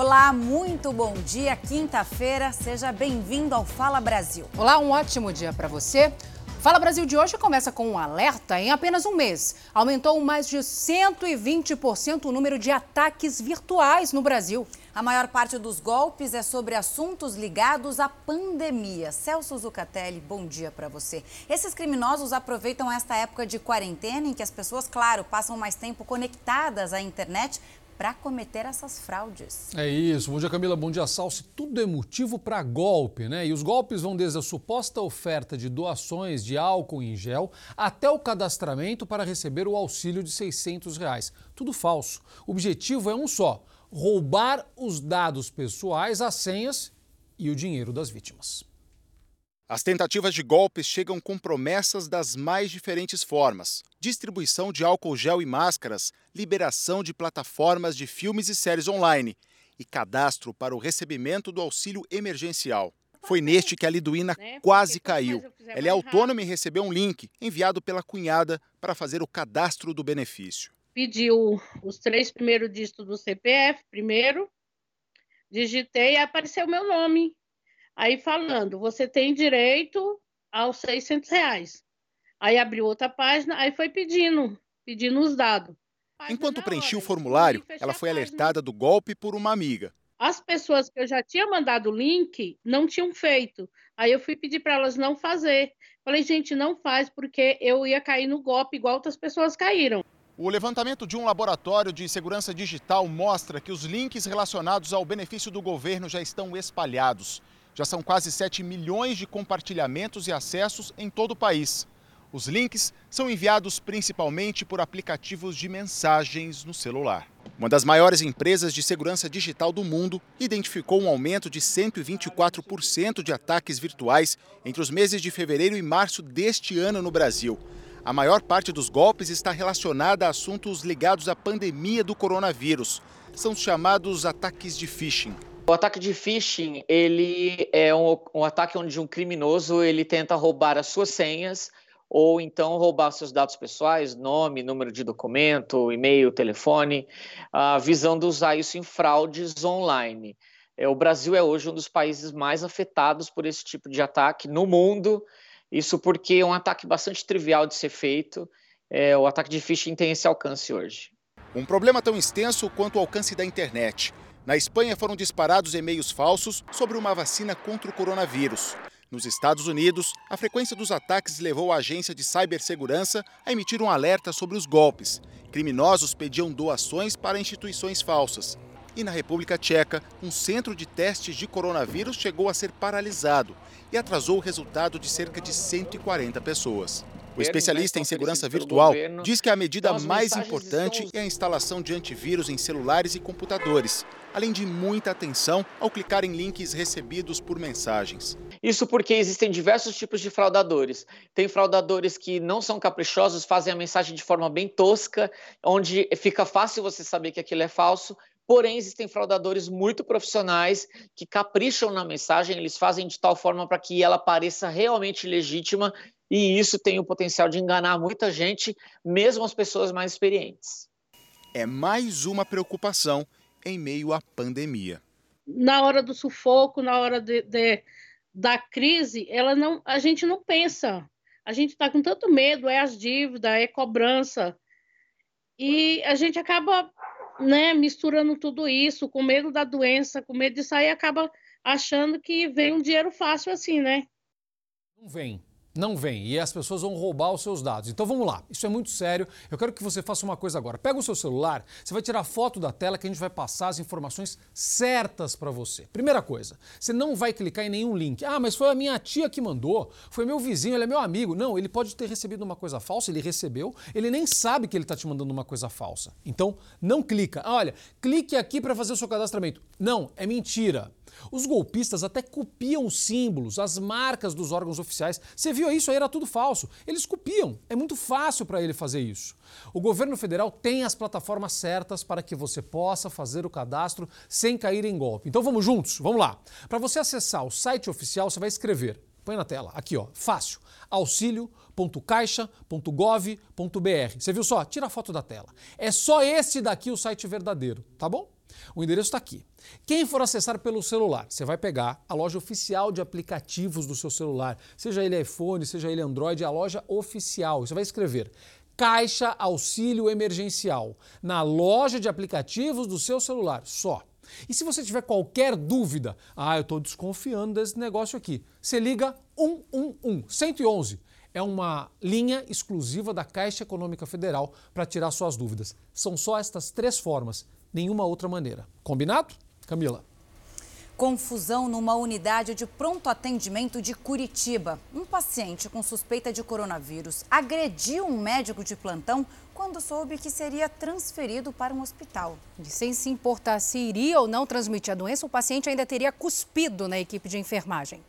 Olá, muito bom dia, quinta-feira. Seja bem-vindo ao Fala Brasil. Olá, um ótimo dia para você. Fala Brasil de hoje começa com um alerta. Em apenas um mês, aumentou mais de 120% o número de ataques virtuais no Brasil. A maior parte dos golpes é sobre assuntos ligados à pandemia. Celso Zucatelli, bom dia para você. Esses criminosos aproveitam esta época de quarentena em que as pessoas, claro, passam mais tempo conectadas à internet para cometer essas fraudes. É isso. Bom dia, Camila. Bom dia, Salsi. Tudo é motivo para golpe, né? E os golpes vão desde a suposta oferta de doações de álcool em gel até o cadastramento para receber o auxílio de 600 reais. Tudo falso. O objetivo é um só: roubar os dados pessoais, as senhas e o dinheiro das vítimas. As tentativas de golpes chegam com promessas das mais diferentes formas: distribuição de álcool gel e máscaras, liberação de plataformas de filmes e séries online e cadastro para o recebimento do auxílio emergencial. Foi neste que a Liduína né? quase caiu. Ela é autônoma e recebeu um link enviado pela cunhada para fazer o cadastro do benefício. Pediu os três primeiros dígitos do CPF primeiro, digitei e apareceu meu nome. Aí falando, você tem direito aos 600 reais. Aí abriu outra página, aí foi pedindo, pedindo os dados. Enquanto preenchia o formulário, ela foi alertada do golpe por uma amiga. As pessoas que eu já tinha mandado o link não tinham feito. Aí eu fui pedir para elas não fazer. Falei, gente, não faz porque eu ia cair no golpe igual outras pessoas caíram. O levantamento de um laboratório de segurança digital mostra que os links relacionados ao benefício do governo já estão espalhados. Já são quase 7 milhões de compartilhamentos e acessos em todo o país. Os links são enviados principalmente por aplicativos de mensagens no celular. Uma das maiores empresas de segurança digital do mundo identificou um aumento de 124% de ataques virtuais entre os meses de fevereiro e março deste ano no Brasil. A maior parte dos golpes está relacionada a assuntos ligados à pandemia do coronavírus. São chamados ataques de phishing. O ataque de phishing, ele é um, um, ataque onde um criminoso ele tenta roubar as suas senhas ou então roubar seus dados pessoais, nome, número de documento, e-mail, telefone, uh, visando usar isso em fraudes online. É, o Brasil é hoje um dos países mais afetados por esse tipo de ataque no mundo. Isso porque é um ataque bastante trivial de ser feito. É, o ataque de phishing tem esse alcance hoje. Um problema tão extenso quanto o alcance da internet. Na Espanha foram disparados e-mails falsos sobre uma vacina contra o coronavírus. Nos Estados Unidos, a frequência dos ataques levou a agência de cibersegurança a emitir um alerta sobre os golpes. Criminosos pediam doações para instituições falsas. E na República Tcheca, um centro de testes de coronavírus chegou a ser paralisado e atrasou o resultado de cerca de 140 pessoas. O especialista em segurança virtual diz que a medida mais importante é a instalação de antivírus em celulares e computadores, além de muita atenção ao clicar em links recebidos por mensagens. Isso porque existem diversos tipos de fraudadores. Tem fraudadores que não são caprichosos, fazem a mensagem de forma bem tosca, onde fica fácil você saber que aquilo é falso. Porém, existem fraudadores muito profissionais que capricham na mensagem, eles fazem de tal forma para que ela pareça realmente legítima e isso tem o potencial de enganar muita gente, mesmo as pessoas mais experientes. É mais uma preocupação em meio à pandemia. Na hora do sufoco, na hora de, de da crise, ela não, a gente não pensa. A gente está com tanto medo, é as dívidas, é cobrança. E a gente acaba né, misturando tudo isso, com medo da doença, com medo de sair, acaba achando que vem um dinheiro fácil assim, né? Não vem não vem e as pessoas vão roubar os seus dados. Então vamos lá, isso é muito sério. Eu quero que você faça uma coisa agora. Pega o seu celular, você vai tirar foto da tela que a gente vai passar as informações certas para você. Primeira coisa, você não vai clicar em nenhum link. Ah, mas foi a minha tia que mandou, foi meu vizinho, ele é meu amigo. Não, ele pode ter recebido uma coisa falsa, ele recebeu, ele nem sabe que ele está te mandando uma coisa falsa. Então não clica. Ah, olha, clique aqui para fazer o seu cadastramento. Não, é mentira. Os golpistas até copiam os símbolos, as marcas dos órgãos oficiais. Você viu isso aí? Era tudo falso. Eles copiam. É muito fácil para ele fazer isso. O governo federal tem as plataformas certas para que você possa fazer o cadastro sem cair em golpe. Então vamos juntos? Vamos lá. Para você acessar o site oficial, você vai escrever. Põe na tela, aqui ó, fácil. auxilio.caixa.gov.br. Você viu só? Tira a foto da tela. É só esse daqui o site verdadeiro, tá bom? O endereço está aqui. Quem for acessar pelo celular, você vai pegar a loja oficial de aplicativos do seu celular, seja ele iPhone, seja ele Android, a loja oficial. Você vai escrever Caixa Auxílio Emergencial na loja de aplicativos do seu celular, só. E se você tiver qualquer dúvida, ah, eu estou desconfiando desse negócio aqui, você liga 111, 111. É uma linha exclusiva da Caixa Econômica Federal para tirar suas dúvidas. São só estas três formas, nenhuma outra maneira. Combinado? Camila. Confusão numa unidade de pronto atendimento de Curitiba. Um paciente com suspeita de coronavírus agrediu um médico de plantão quando soube que seria transferido para um hospital. E sem se importar se iria ou não transmitir a doença, o paciente ainda teria cuspido na equipe de enfermagem.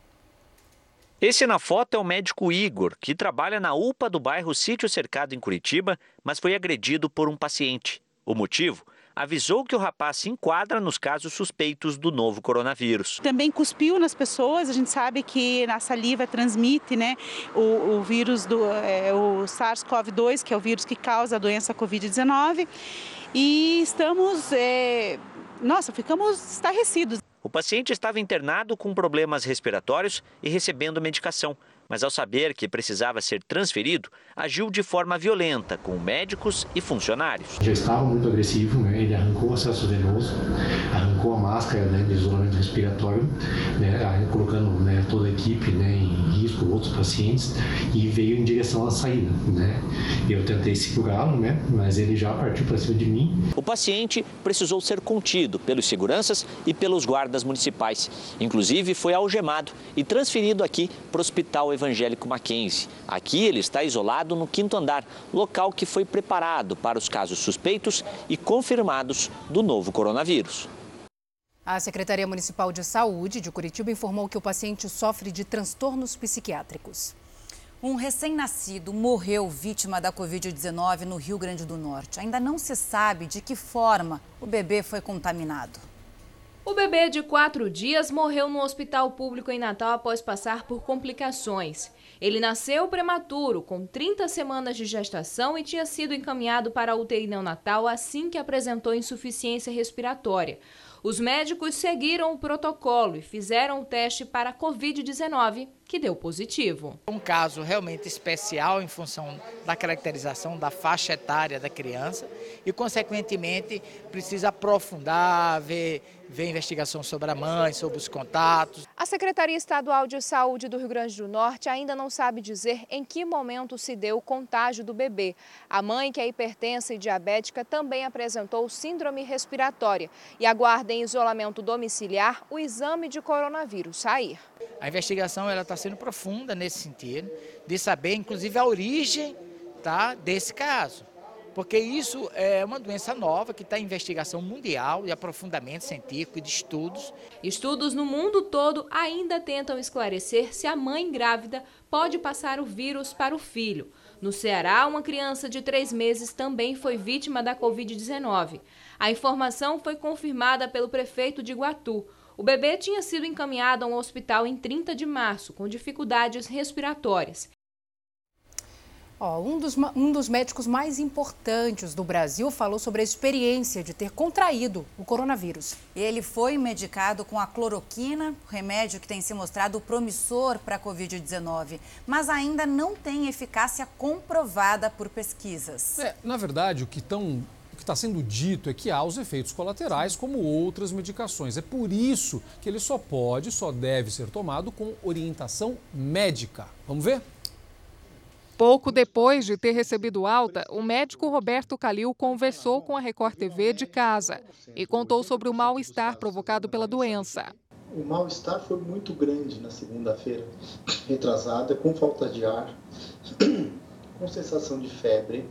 Esse na foto é o médico Igor, que trabalha na UPA do bairro Sítio Cercado em Curitiba, mas foi agredido por um paciente. O motivo? Avisou que o rapaz se enquadra nos casos suspeitos do novo coronavírus. Também cuspiu nas pessoas, a gente sabe que na saliva transmite né, o, o vírus do é, o SARS-CoV-2, que é o vírus que causa a doença Covid-19. E estamos, é, nossa, ficamos estarrecidos. O paciente estava internado com problemas respiratórios e recebendo medicação mas ao saber que precisava ser transferido, agiu de forma violenta com médicos e funcionários. Já estava muito agressivo, né? ele arrancou o acesso venoso, arrancou a máscara né, de isolamento respiratório, né, colocando né, toda a equipe né, em risco, outros pacientes, e veio em direção à saída. Né? Eu tentei segurá-lo, né, mas ele já partiu para cima de mim. O paciente precisou ser contido pelos seguranças e pelos guardas municipais. Inclusive foi algemado e transferido aqui para o Hospital Evangélico Mackenzie. Aqui ele está isolado no quinto andar, local que foi preparado para os casos suspeitos e confirmados do novo coronavírus. A Secretaria Municipal de Saúde de Curitiba informou que o paciente sofre de transtornos psiquiátricos. Um recém-nascido morreu vítima da Covid-19 no Rio Grande do Norte. Ainda não se sabe de que forma o bebê foi contaminado. O bebê de quatro dias morreu no hospital público em Natal após passar por complicações. Ele nasceu prematuro, com 30 semanas de gestação e tinha sido encaminhado para a UTI neonatal assim que apresentou insuficiência respiratória. Os médicos seguiram o protocolo e fizeram o teste para a Covid-19, que deu positivo. Um caso realmente especial em função da caracterização da faixa etária da criança e, consequentemente, precisa aprofundar, ver ver investigação sobre a mãe, sobre os contatos. A Secretaria Estadual de Saúde do Rio Grande do Norte ainda não sabe dizer em que momento se deu o contágio do bebê. A mãe, que é hipertensa e diabética, também apresentou síndrome respiratória e aguarda em isolamento domiciliar o exame de coronavírus sair. A investigação está sendo profunda nesse sentido, de saber inclusive a origem tá, desse caso porque isso é uma doença nova que está em investigação mundial e aprofundamento científico e de estudos. Estudos no mundo todo ainda tentam esclarecer se a mãe grávida pode passar o vírus para o filho. No Ceará, uma criança de três meses também foi vítima da Covid-19. A informação foi confirmada pelo prefeito de Iguatu. O bebê tinha sido encaminhado a um hospital em 30 de março, com dificuldades respiratórias. Oh, um, dos, um dos médicos mais importantes do Brasil falou sobre a experiência de ter contraído o coronavírus. Ele foi medicado com a cloroquina, remédio que tem se mostrado promissor para a Covid-19, mas ainda não tem eficácia comprovada por pesquisas. É, na verdade, o que estão está sendo dito é que há os efeitos colaterais como outras medicações. É por isso que ele só pode, só deve ser tomado com orientação médica. Vamos ver? Pouco depois de ter recebido alta, o médico Roberto Calil conversou com a Record TV de casa e contou sobre o mal-estar provocado pela doença. O mal-estar foi muito grande na segunda-feira, retrasada, com falta de ar, com sensação de febre,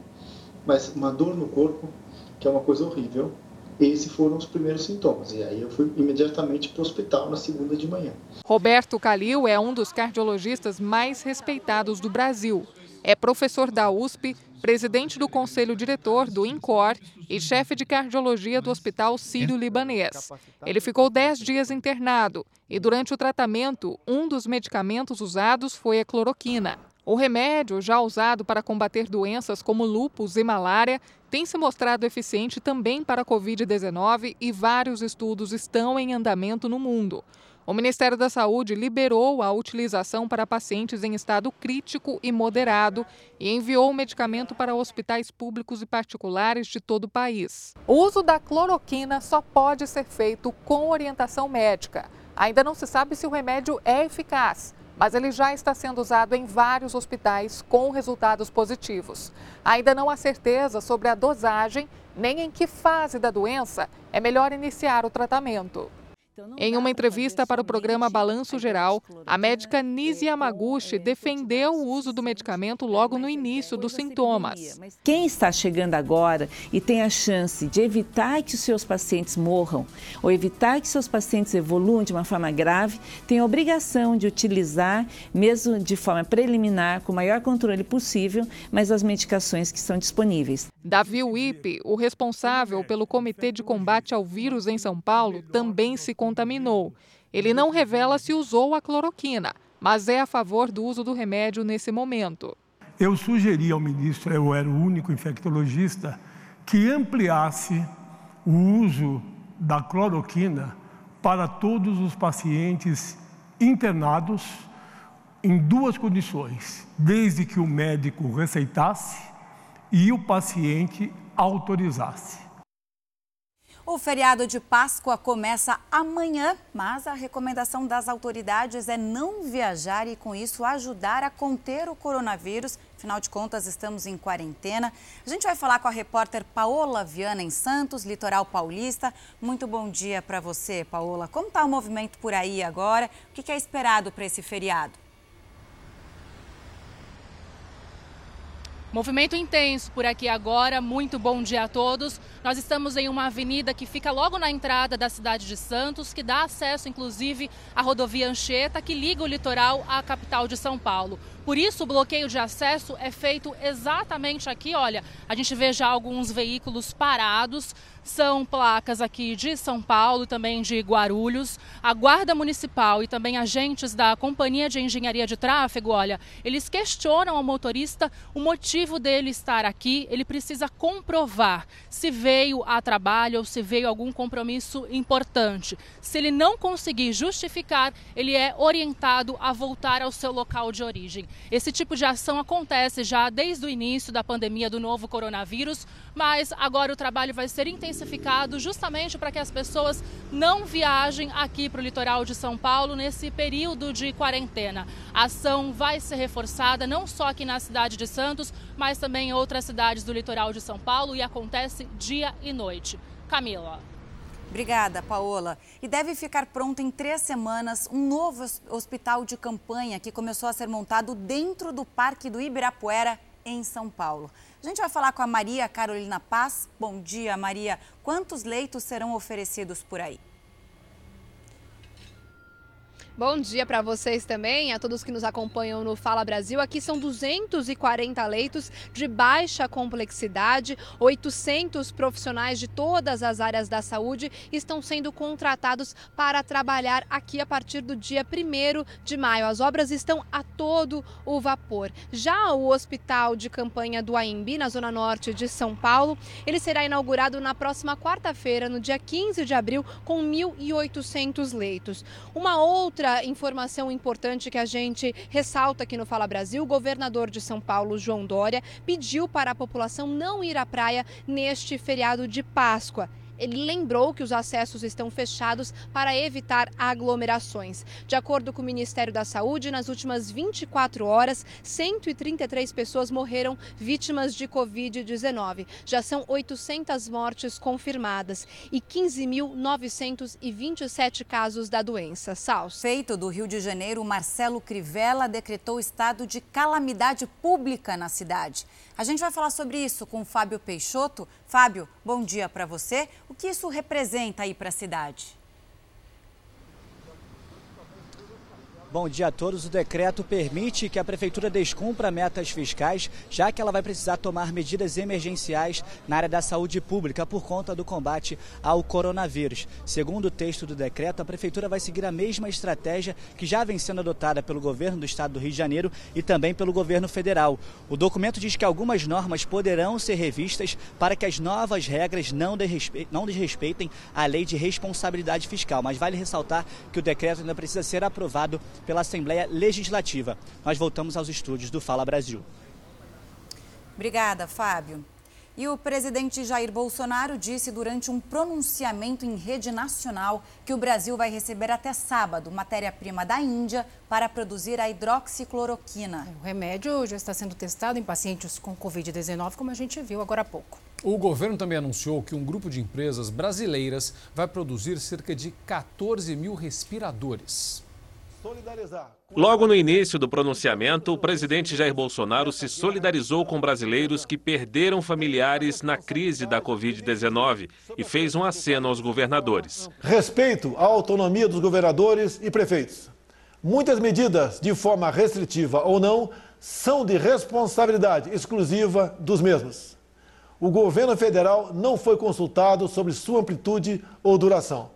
mas uma dor no corpo, que é uma coisa horrível. Esses foram os primeiros sintomas. E aí eu fui imediatamente para o hospital na segunda de manhã. Roberto Calil é um dos cardiologistas mais respeitados do Brasil. É professor da USP, presidente do conselho diretor do INCOR e chefe de cardiologia do Hospital Sírio-Libanês. Ele ficou 10 dias internado e, durante o tratamento, um dos medicamentos usados foi a cloroquina. O remédio, já usado para combater doenças como lúpus e malária, tem se mostrado eficiente também para a Covid-19 e vários estudos estão em andamento no mundo. O Ministério da Saúde liberou a utilização para pacientes em estado crítico e moderado e enviou o medicamento para hospitais públicos e particulares de todo o país. O uso da cloroquina só pode ser feito com orientação médica. Ainda não se sabe se o remédio é eficaz, mas ele já está sendo usado em vários hospitais com resultados positivos. Ainda não há certeza sobre a dosagem nem em que fase da doença é melhor iniciar o tratamento. Então, em uma entrevista para o programa Balanço Geral, a médica Nise Yamaguchi defendeu o uso do medicamento logo no início dos sintomas. Quem está chegando agora e tem a chance de evitar que os seus pacientes morram ou evitar que seus pacientes evoluam de uma forma grave, tem a obrigação de utilizar, mesmo de forma preliminar, com o maior controle possível, mas as medicações que estão disponíveis. Davi Wipe, o responsável pelo Comitê de Combate ao Vírus em São Paulo, também se contaminou. Ele não revela se usou a cloroquina, mas é a favor do uso do remédio nesse momento. Eu sugeri ao ministro, eu era o único infectologista, que ampliasse o uso da cloroquina para todos os pacientes internados em duas condições: desde que o médico receitasse e o paciente autorizasse. O feriado de Páscoa começa amanhã, mas a recomendação das autoridades é não viajar e, com isso, ajudar a conter o coronavírus. Afinal de contas, estamos em quarentena. A gente vai falar com a repórter Paola Viana, em Santos, litoral paulista. Muito bom dia para você, Paola. Como está o movimento por aí agora? O que é esperado para esse feriado? Movimento intenso por aqui agora, muito bom dia a todos. Nós estamos em uma avenida que fica logo na entrada da cidade de Santos, que dá acesso inclusive à rodovia Anchieta, que liga o litoral à capital de São Paulo. Por isso, o bloqueio de acesso é feito exatamente aqui. Olha, a gente vê já alguns veículos parados são placas aqui de São Paulo, também de Guarulhos. A Guarda Municipal e também agentes da Companhia de Engenharia de Tráfego, olha, eles questionam ao motorista o motivo dele estar aqui. Ele precisa comprovar se veio a trabalho ou se veio algum compromisso importante. Se ele não conseguir justificar, ele é orientado a voltar ao seu local de origem. Esse tipo de ação acontece já desde o início da pandemia do novo coronavírus, mas agora o trabalho vai ser intensificado justamente para que as pessoas não viajem aqui para o litoral de São Paulo nesse período de quarentena. A ação vai ser reforçada não só aqui na cidade de Santos, mas também em outras cidades do litoral de São Paulo e acontece dia e noite. Camila. Obrigada, Paola. E deve ficar pronto em três semanas um novo hospital de campanha que começou a ser montado dentro do Parque do Ibirapuera, em São Paulo. A gente vai falar com a Maria Carolina Paz. Bom dia, Maria. Quantos leitos serão oferecidos por aí? Bom dia para vocês também, a todos que nos acompanham no Fala Brasil. Aqui são 240 leitos de baixa complexidade, 800 profissionais de todas as áreas da saúde estão sendo contratados para trabalhar aqui a partir do dia 1 de maio. As obras estão a todo o vapor. Já o Hospital de Campanha do Aimbi, na zona norte de São Paulo, ele será inaugurado na próxima quarta-feira, no dia 15 de abril, com 1.800 leitos. Uma outra Outra informação importante que a gente ressalta aqui no Fala Brasil: o governador de São Paulo, João Dória, pediu para a população não ir à praia neste feriado de Páscoa. Ele lembrou que os acessos estão fechados para evitar aglomerações. De acordo com o Ministério da Saúde, nas últimas 24 horas, 133 pessoas morreram vítimas de Covid-19. Já são 800 mortes confirmadas e 15.927 casos da doença. Salso. Feito do Rio de Janeiro, Marcelo Crivella decretou estado de calamidade pública na cidade. A gente vai falar sobre isso com Fábio Peixoto. Fábio, bom dia para você. O que isso representa aí para a cidade? Bom dia a todos. O decreto permite que a Prefeitura descumpra metas fiscais, já que ela vai precisar tomar medidas emergenciais na área da saúde pública por conta do combate ao coronavírus. Segundo o texto do decreto, a Prefeitura vai seguir a mesma estratégia que já vem sendo adotada pelo governo do estado do Rio de Janeiro e também pelo governo federal. O documento diz que algumas normas poderão ser revistas para que as novas regras não, não desrespeitem a lei de responsabilidade fiscal, mas vale ressaltar que o decreto ainda precisa ser aprovado pela Assembleia Legislativa. Nós voltamos aos estúdios do Fala Brasil. Obrigada, Fábio. E o presidente Jair Bolsonaro disse durante um pronunciamento em rede nacional que o Brasil vai receber até sábado matéria-prima da Índia para produzir a hidroxicloroquina. O remédio já está sendo testado em pacientes com Covid-19, como a gente viu agora há pouco. O governo também anunciou que um grupo de empresas brasileiras vai produzir cerca de 14 mil respiradores. Logo no início do pronunciamento, o presidente Jair Bolsonaro se solidarizou com brasileiros que perderam familiares na crise da Covid-19 e fez um aceno aos governadores. Respeito à autonomia dos governadores e prefeitos. Muitas medidas, de forma restritiva ou não, são de responsabilidade exclusiva dos mesmos. O governo federal não foi consultado sobre sua amplitude ou duração.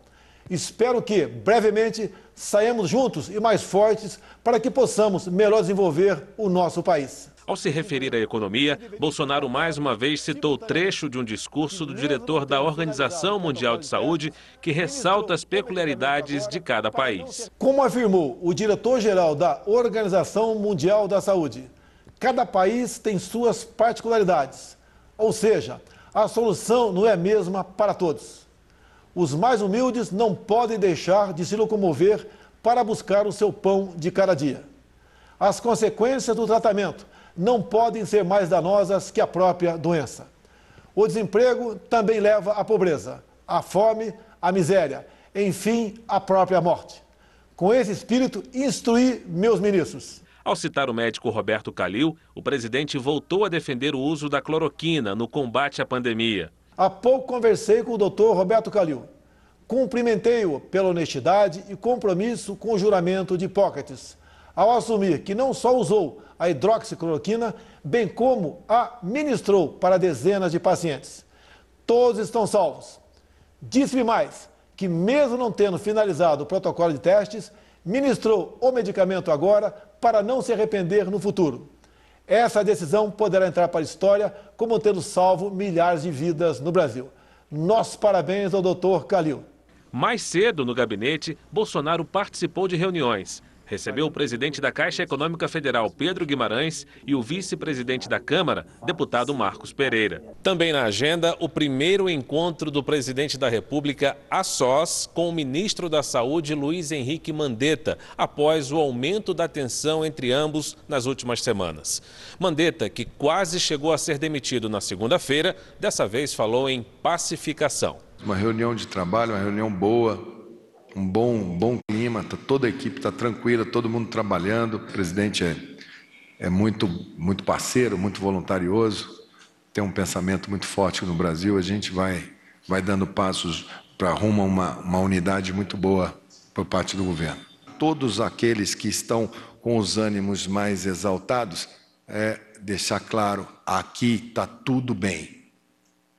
Espero que, brevemente, saímos juntos e mais fortes para que possamos melhor desenvolver o nosso país. Ao se referir à economia, Bolsonaro mais uma vez citou trecho de um discurso do diretor da Organização Mundial de Saúde, que ressalta as peculiaridades de cada país. Como afirmou o diretor-geral da Organização Mundial da Saúde, cada país tem suas particularidades. Ou seja, a solução não é a mesma para todos. Os mais humildes não podem deixar de se locomover para buscar o seu pão de cada dia. As consequências do tratamento não podem ser mais danosas que a própria doença. O desemprego também leva à pobreza, à fome, à miséria, enfim, à própria morte. Com esse espírito, instruí meus ministros. Ao citar o médico Roberto Calil, o presidente voltou a defender o uso da cloroquina no combate à pandemia. Há pouco conversei com o doutor Roberto Calil. Cumprimentei-o pela honestidade e compromisso com o juramento de Hipócrates, ao assumir que não só usou a hidroxicloroquina, bem como a ministrou para dezenas de pacientes. Todos estão salvos. Disse-me mais que, mesmo não tendo finalizado o protocolo de testes, ministrou o medicamento agora para não se arrepender no futuro. Essa decisão poderá entrar para a história como tendo salvo milhares de vidas no Brasil. Nossos parabéns ao doutor Calil. Mais cedo, no gabinete, Bolsonaro participou de reuniões. Recebeu o presidente da Caixa Econômica Federal, Pedro Guimarães, e o vice-presidente da Câmara, deputado Marcos Pereira. Também na agenda, o primeiro encontro do presidente da República a sós com o ministro da Saúde, Luiz Henrique Mandetta, após o aumento da tensão entre ambos nas últimas semanas. Mandetta, que quase chegou a ser demitido na segunda-feira, dessa vez falou em pacificação. Uma reunião de trabalho, uma reunião boa, um bom, um bom clima, tá, toda a equipe está tranquila, todo mundo trabalhando. O presidente é, é muito, muito parceiro, muito voluntarioso, tem um pensamento muito forte no Brasil. A gente vai, vai dando passos para rumo a uma, uma unidade muito boa por parte do governo. Todos aqueles que estão com os ânimos mais exaltados, é deixar claro: aqui está tudo bem.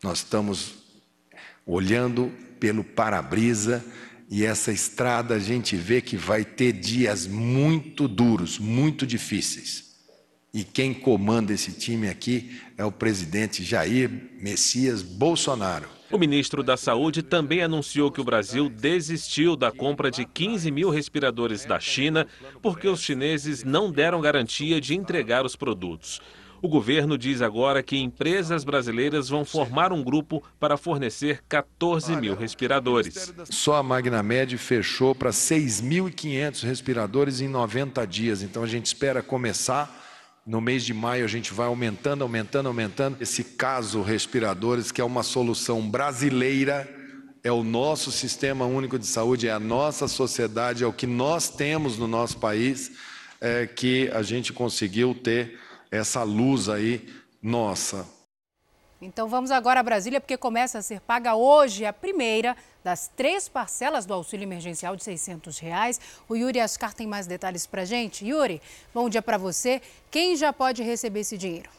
Nós estamos olhando pelo para-brisa e essa estrada a gente vê que vai ter dias muito duros, muito difíceis. E quem comanda esse time aqui é o presidente Jair Messias Bolsonaro. O ministro da Saúde também anunciou que o Brasil desistiu da compra de 15 mil respiradores da China porque os chineses não deram garantia de entregar os produtos. O governo diz agora que empresas brasileiras vão formar um grupo para fornecer 14 mil respiradores. Só a Magnamed fechou para 6.500 respiradores em 90 dias. Então a gente espera começar. No mês de maio a gente vai aumentando, aumentando, aumentando. Esse caso respiradores, que é uma solução brasileira, é o nosso sistema único de saúde, é a nossa sociedade, é o que nós temos no nosso país, é, que a gente conseguiu ter essa luz aí nossa. Então vamos agora a Brasília, porque começa a ser paga hoje a primeira das três parcelas do auxílio emergencial de 600 reais. O Yuri Ascar tem mais detalhes para gente. Yuri, bom dia para você. Quem já pode receber esse dinheiro?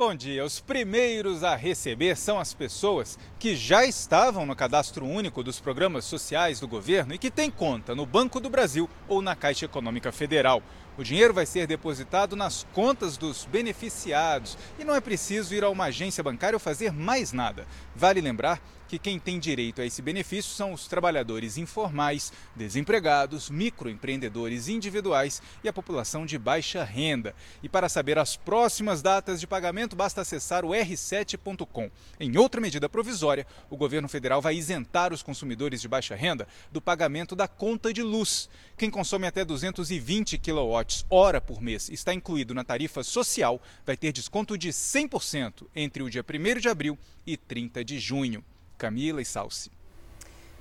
Bom dia. Os primeiros a receber são as pessoas que já estavam no cadastro único dos programas sociais do governo e que têm conta no Banco do Brasil ou na Caixa Econômica Federal. O dinheiro vai ser depositado nas contas dos beneficiados e não é preciso ir a uma agência bancária ou fazer mais nada. Vale lembrar que quem tem direito a esse benefício são os trabalhadores informais, desempregados, microempreendedores individuais e a população de baixa renda. E para saber as próximas datas de pagamento, basta acessar o r7.com. Em outra medida provisória, o governo federal vai isentar os consumidores de baixa renda do pagamento da conta de luz. Quem consome até 220 kWh por mês está incluído na tarifa social, vai ter desconto de 100% entre o dia 1 de abril e 30 de junho. Camila e Salsi.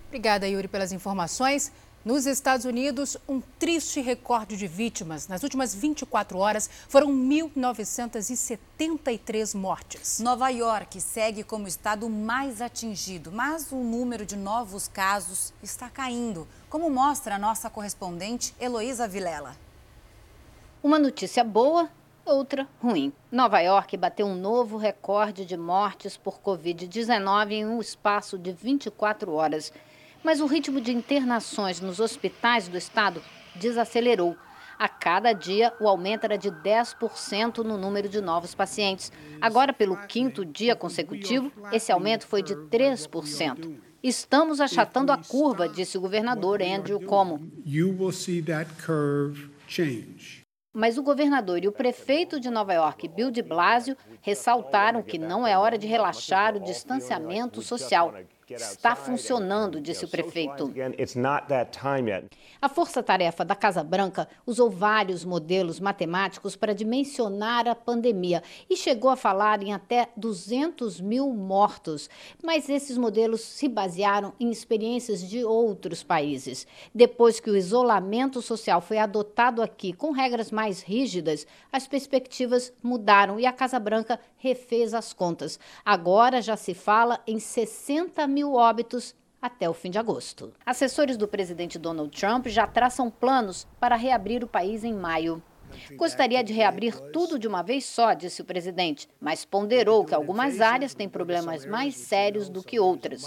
Obrigada, Yuri, pelas informações. Nos Estados Unidos, um triste recorde de vítimas. Nas últimas 24 horas, foram 1.973 mortes. Nova York segue como o estado mais atingido, mas o número de novos casos está caindo, como mostra a nossa correspondente Heloísa Vilela. Uma notícia boa outra ruim. Nova York bateu um novo recorde de mortes por Covid-19 em um espaço de 24 horas. Mas o ritmo de internações nos hospitais do estado desacelerou. A cada dia, o aumento era de 10% no número de novos pacientes. Agora, pelo quinto dia consecutivo, esse aumento foi de 3%. Estamos achatando a curva, disse o governador Andrew Cuomo. You will see that curve change. Mas o governador e o prefeito de Nova York, Bill de Blasio, ressaltaram que não é hora de relaxar o distanciamento social. Está funcionando, disse o prefeito. A força-tarefa da Casa Branca usou vários modelos matemáticos para dimensionar a pandemia e chegou a falar em até 200 mil mortos. Mas esses modelos se basearam em experiências de outros países. Depois que o isolamento social foi adotado aqui com regras mais rígidas, as perspectivas mudaram e a Casa Branca refez as contas. Agora já se fala em 60 mil óbitos até o fim de agosto. Assessores do presidente Donald Trump já traçam planos para reabrir o país em maio. Gostaria de reabrir tudo de uma vez só, disse o presidente, mas ponderou que algumas áreas têm problemas mais sérios do que outras.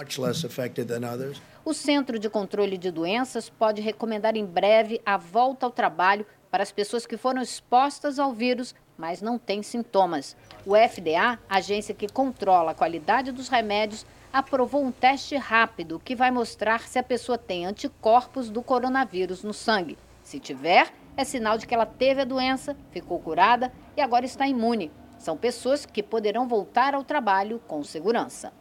O Centro de Controle de Doenças pode recomendar em breve a volta ao trabalho para as pessoas que foram expostas ao vírus, mas não têm sintomas. O FDA, agência que controla a qualidade dos remédios, aprovou um teste rápido que vai mostrar se a pessoa tem anticorpos do coronavírus no sangue. Se tiver, é sinal de que ela teve a doença, ficou curada e agora está imune. São pessoas que poderão voltar ao trabalho com segurança.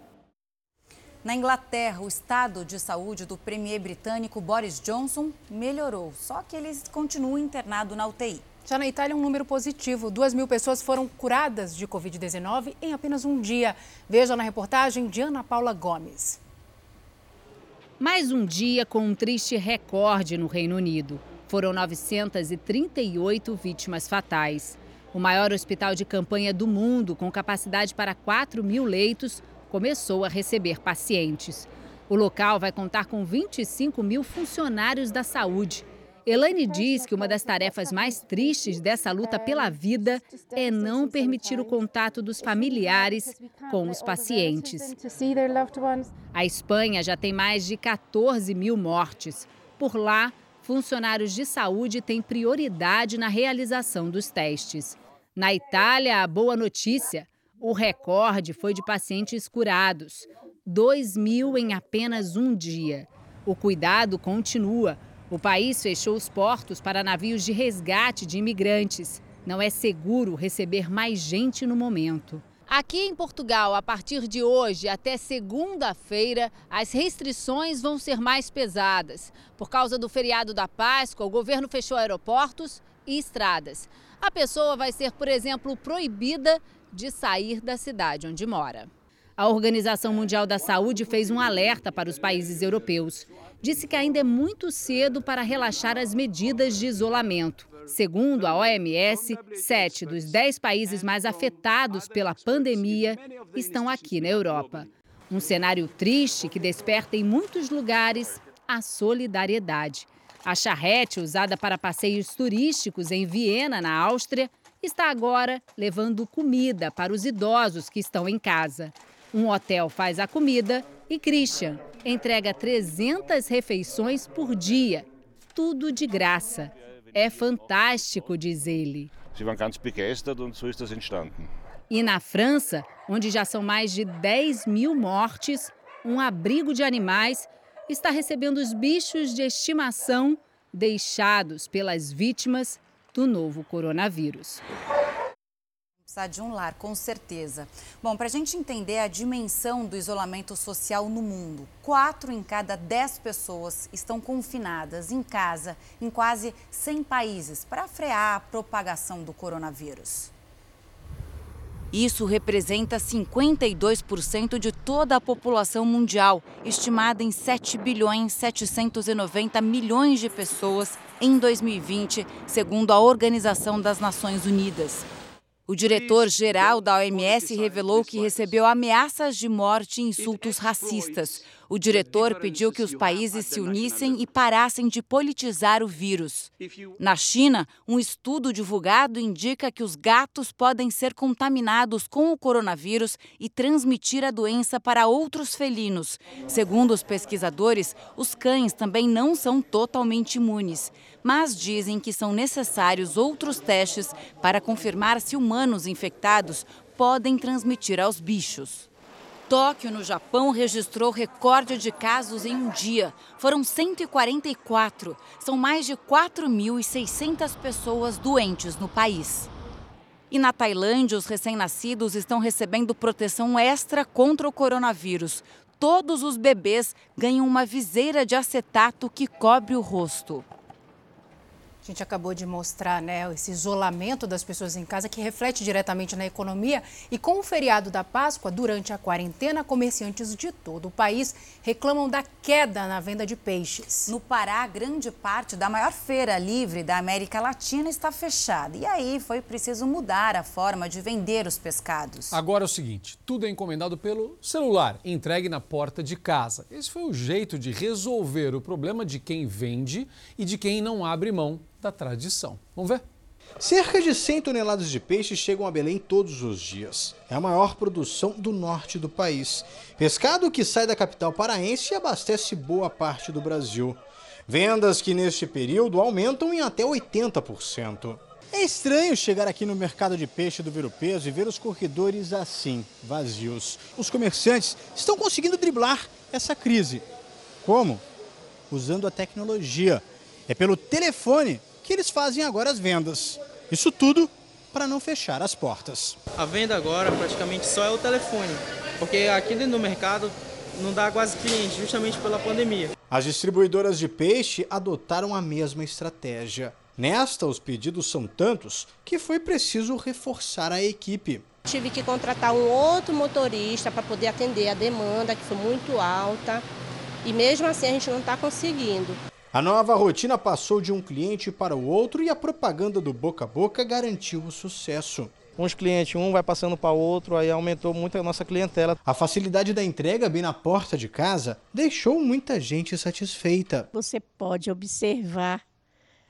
Na Inglaterra, o estado de saúde do premier britânico Boris Johnson melhorou, só que ele continua internado na UTI. Já na Itália, um número positivo. Duas mil pessoas foram curadas de Covid-19 em apenas um dia. Veja na reportagem de Ana Paula Gomes. Mais um dia com um triste recorde no Reino Unido. Foram 938 vítimas fatais. O maior hospital de campanha do mundo, com capacidade para 4 mil leitos, começou a receber pacientes. O local vai contar com 25 mil funcionários da saúde Elaine diz que uma das tarefas mais tristes dessa luta pela vida é não permitir o contato dos familiares com os pacientes. A Espanha já tem mais de 14 mil mortes. Por lá, funcionários de saúde têm prioridade na realização dos testes. Na Itália, a boa notícia: o recorde foi de pacientes curados 2 mil em apenas um dia. O cuidado continua o país fechou os portos para navios de resgate de imigrantes. Não é seguro receber mais gente no momento. Aqui em Portugal, a partir de hoje até segunda-feira, as restrições vão ser mais pesadas. Por causa do feriado da Páscoa, o governo fechou aeroportos e estradas. A pessoa vai ser, por exemplo, proibida de sair da cidade onde mora. A Organização Mundial da Saúde fez um alerta para os países europeus. Disse que ainda é muito cedo para relaxar as medidas de isolamento. Segundo a OMS, sete dos dez países mais afetados pela pandemia estão aqui na Europa. Um cenário triste que desperta em muitos lugares a solidariedade. A charrete, usada para passeios turísticos em Viena, na Áustria, está agora levando comida para os idosos que estão em casa. Um hotel faz a comida e Christian entrega 300 refeições por dia. Tudo de graça. É fantástico, diz ele. Sie waren ganz begeistert und so ist das entstanden. E na França, onde já são mais de 10 mil mortes, um abrigo de animais está recebendo os bichos de estimação deixados pelas vítimas do novo coronavírus. Precisar de um lar, com certeza. Bom, para a gente entender a dimensão do isolamento social no mundo, quatro em cada dez pessoas estão confinadas em casa em quase 100 países para frear a propagação do coronavírus. Isso representa 52% de toda a população mundial, estimada em 7 bilhões 790 milhões de pessoas em 2020, segundo a Organização das Nações Unidas. O diretor-geral da OMS revelou que recebeu ameaças de morte e insultos racistas. O diretor pediu que os países se unissem e parassem de politizar o vírus. Na China, um estudo divulgado indica que os gatos podem ser contaminados com o coronavírus e transmitir a doença para outros felinos. Segundo os pesquisadores, os cães também não são totalmente imunes, mas dizem que são necessários outros testes para confirmar se humanos infectados podem transmitir aos bichos. Tóquio, no Japão, registrou recorde de casos em um dia. Foram 144. São mais de 4.600 pessoas doentes no país. E na Tailândia, os recém-nascidos estão recebendo proteção extra contra o coronavírus. Todos os bebês ganham uma viseira de acetato que cobre o rosto. A gente acabou de mostrar né, esse isolamento das pessoas em casa que reflete diretamente na economia. E com o feriado da Páscoa, durante a quarentena, comerciantes de todo o país reclamam da queda na venda de peixes. No Pará, grande parte da maior feira livre da América Latina está fechada. E aí foi preciso mudar a forma de vender os pescados. Agora é o seguinte: tudo é encomendado pelo celular, entregue na porta de casa. Esse foi o jeito de resolver o problema de quem vende e de quem não abre mão da tradição. Vamos ver? Cerca de 100 toneladas de peixe chegam a Belém todos os dias. É a maior produção do norte do país. Pescado que sai da capital paraense e abastece boa parte do Brasil. Vendas que neste período aumentam em até 80%. É estranho chegar aqui no mercado de peixe do Viro Peso e ver os corredores assim, vazios. Os comerciantes estão conseguindo driblar essa crise. Como? Usando a tecnologia. É pelo telefone que eles fazem agora as vendas. Isso tudo para não fechar as portas. A venda agora praticamente só é o telefone, porque aqui dentro do mercado não dá quase cliente, justamente pela pandemia. As distribuidoras de peixe adotaram a mesma estratégia. Nesta, os pedidos são tantos que foi preciso reforçar a equipe. Tive que contratar um outro motorista para poder atender a demanda, que foi muito alta, e mesmo assim a gente não está conseguindo. A nova rotina passou de um cliente para o outro e a propaganda do boca a boca garantiu o sucesso. Uns clientes, um vai passando para o outro, aí aumentou muito a nossa clientela. A facilidade da entrega bem na porta de casa deixou muita gente satisfeita. Você pode observar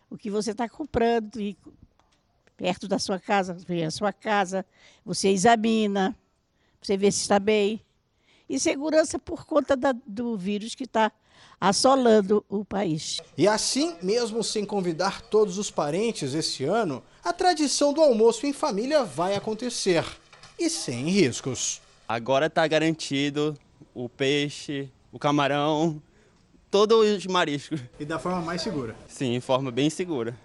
o que você está comprando e perto da sua casa, vem a sua casa, você examina, você vê se está bem. E segurança por conta da, do vírus que está assolando o país. E assim, mesmo sem convidar todos os parentes esse ano, a tradição do almoço em família vai acontecer e sem riscos. Agora está garantido o peixe, o camarão, todos os mariscos. E da forma mais segura? Sim, forma bem segura.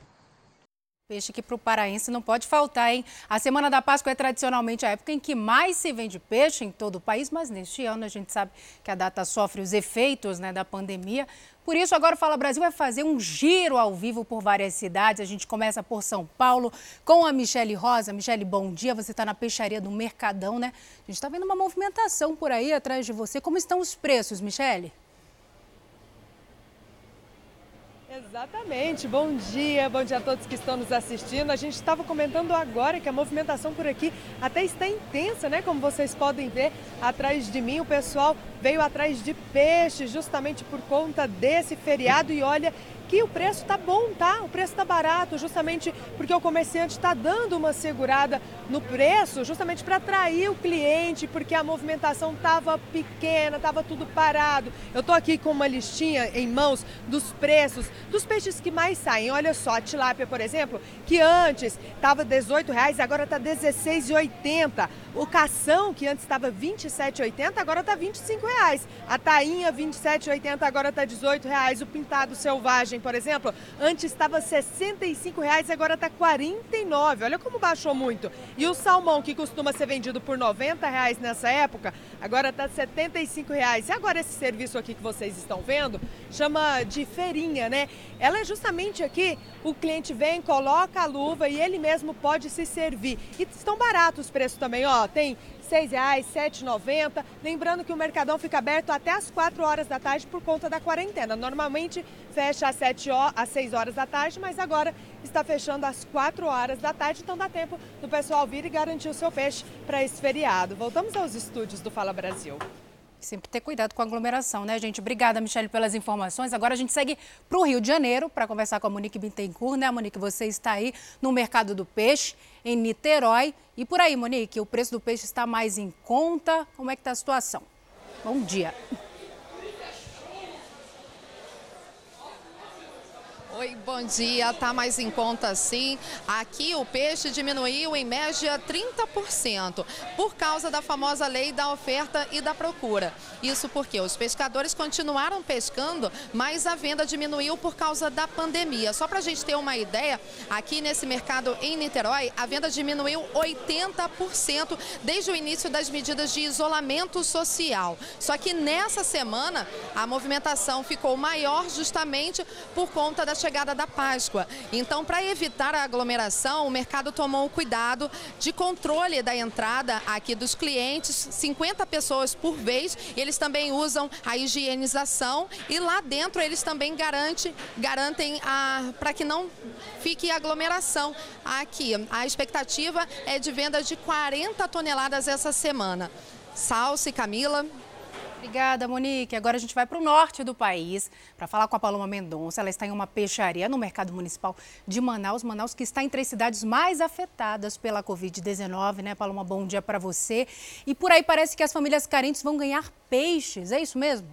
Peixe que para o paraense não pode faltar, hein? A Semana da Páscoa é tradicionalmente a época em que mais se vende peixe em todo o país, mas neste ano a gente sabe que a data sofre os efeitos né, da pandemia. Por isso, agora o Fala Brasil vai fazer um giro ao vivo por várias cidades. A gente começa por São Paulo com a Michele Rosa. Michele, bom dia. Você está na peixaria do Mercadão, né? A gente está vendo uma movimentação por aí atrás de você. Como estão os preços, Michele? Exatamente. Bom dia, bom dia a todos que estão nos assistindo. A gente estava comentando agora que a movimentação por aqui até está intensa, né? Como vocês podem ver atrás de mim, o pessoal veio atrás de peixe justamente por conta desse feriado e olha que o preço tá bom, tá? O preço tá barato, justamente porque o comerciante está dando uma segurada no preço, justamente para atrair o cliente, porque a movimentação tava pequena, tava tudo parado. Eu tô aqui com uma listinha em mãos dos preços dos peixes que mais saem. Olha só, a tilápia, por exemplo, que antes estava R$ 18,00, agora tá R$ 16,80. O cação, que antes estava R$ 27,80, agora tá R$ 25,00. A tainha, R$ 27,80, agora tá R$ 18,00. O pintado selvagem por exemplo, antes estava R$ 65,00, agora está R$ 49,00. Olha como baixou muito. E o salmão, que costuma ser vendido por R$ 90,00 nessa época, agora está R$ 75,00. E agora esse serviço aqui que vocês estão vendo, chama de feirinha, né? Ela é justamente aqui, o cliente vem, coloca a luva e ele mesmo pode se servir. E estão baratos os preços também, ó. Tem R$ 6,00, R$ 7,90. Lembrando que o Mercadão fica aberto até as 4 horas da tarde por conta da quarentena. Normalmente fecha às, 7 horas, às 6 horas da tarde, mas agora está fechando às 4 horas da tarde, então dá tempo do pessoal vir e garantir o seu peixe para esse feriado. Voltamos aos estúdios do Fala Brasil. Sempre ter cuidado com a aglomeração, né, gente? Obrigada, Michelle, pelas informações. Agora a gente segue para o Rio de Janeiro para conversar com a Monique Bittencourt, né? Monique, você está aí no mercado do peixe, em Niterói. E por aí, Monique, o preço do peixe está mais em conta? Como é que está a situação? Bom dia. Oi, bom dia. Tá mais em conta sim. Aqui o peixe diminuiu em média 30% por causa da famosa lei da oferta e da procura. Isso porque os pescadores continuaram pescando, mas a venda diminuiu por causa da pandemia. Só para a gente ter uma ideia, aqui nesse mercado em Niterói, a venda diminuiu 80% desde o início das medidas de isolamento social. Só que nessa semana a movimentação ficou maior justamente por conta da chegada da Páscoa. Então, para evitar a aglomeração, o mercado tomou o cuidado de controle da entrada aqui dos clientes, 50 pessoas por vez. Eles também usam a higienização e lá dentro eles também garante, garantem para que não fique aglomeração aqui. A expectativa é de venda de 40 toneladas essa semana. Salce, Camila. Obrigada, Monique. Agora a gente vai para o norte do país para falar com a Paloma Mendonça. Ela está em uma peixaria no mercado municipal de Manaus. Manaus que está entre as cidades mais afetadas pela Covid-19, né, Paloma? Bom dia para você. E por aí parece que as famílias carentes vão ganhar peixes. É isso mesmo?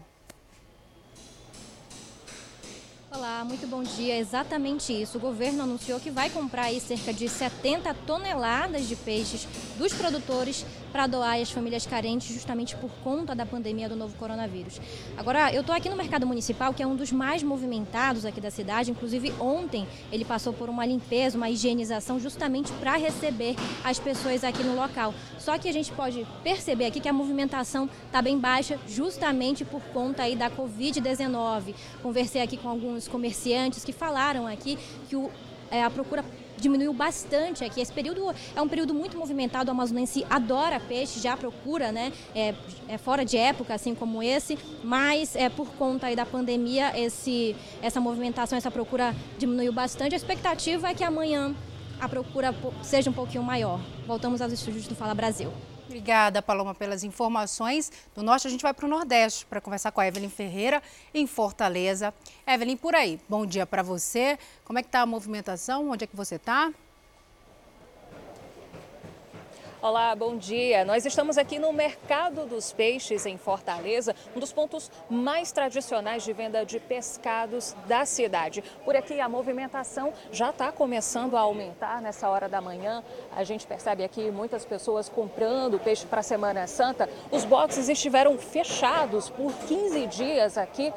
Olá, muito bom dia. Exatamente isso. O governo anunciou que vai comprar cerca de 70 toneladas de peixes dos produtores para doar às famílias carentes, justamente por conta da pandemia do novo coronavírus. Agora, eu estou aqui no mercado municipal, que é um dos mais movimentados aqui da cidade. Inclusive, ontem ele passou por uma limpeza, uma higienização, justamente para receber as pessoas aqui no local. Só que a gente pode perceber aqui que a movimentação está bem baixa, justamente por conta aí da Covid-19. Conversei aqui com alguns comerciantes que falaram aqui que o, é, a procura diminuiu bastante aqui. Esse período é um período muito movimentado, o amazonense adora peixe, já procura, né? É, é fora de época, assim como esse, mas é por conta aí da pandemia, esse, essa movimentação, essa procura diminuiu bastante. A expectativa é que amanhã a procura seja um pouquinho maior. Voltamos aos estúdios do Fala Brasil. Obrigada, Paloma, pelas informações. Do norte, a gente vai para o Nordeste para conversar com a Evelyn Ferreira, em Fortaleza. Evelyn, por aí, bom dia para você. Como é que está a movimentação? Onde é que você está? Olá, bom dia. Nós estamos aqui no Mercado dos Peixes em Fortaleza, um dos pontos mais tradicionais de venda de pescados da cidade. Por aqui a movimentação já está começando a aumentar nessa hora da manhã. A gente percebe aqui muitas pessoas comprando peixe para a Semana Santa. Os boxes estiveram fechados por 15 dias aqui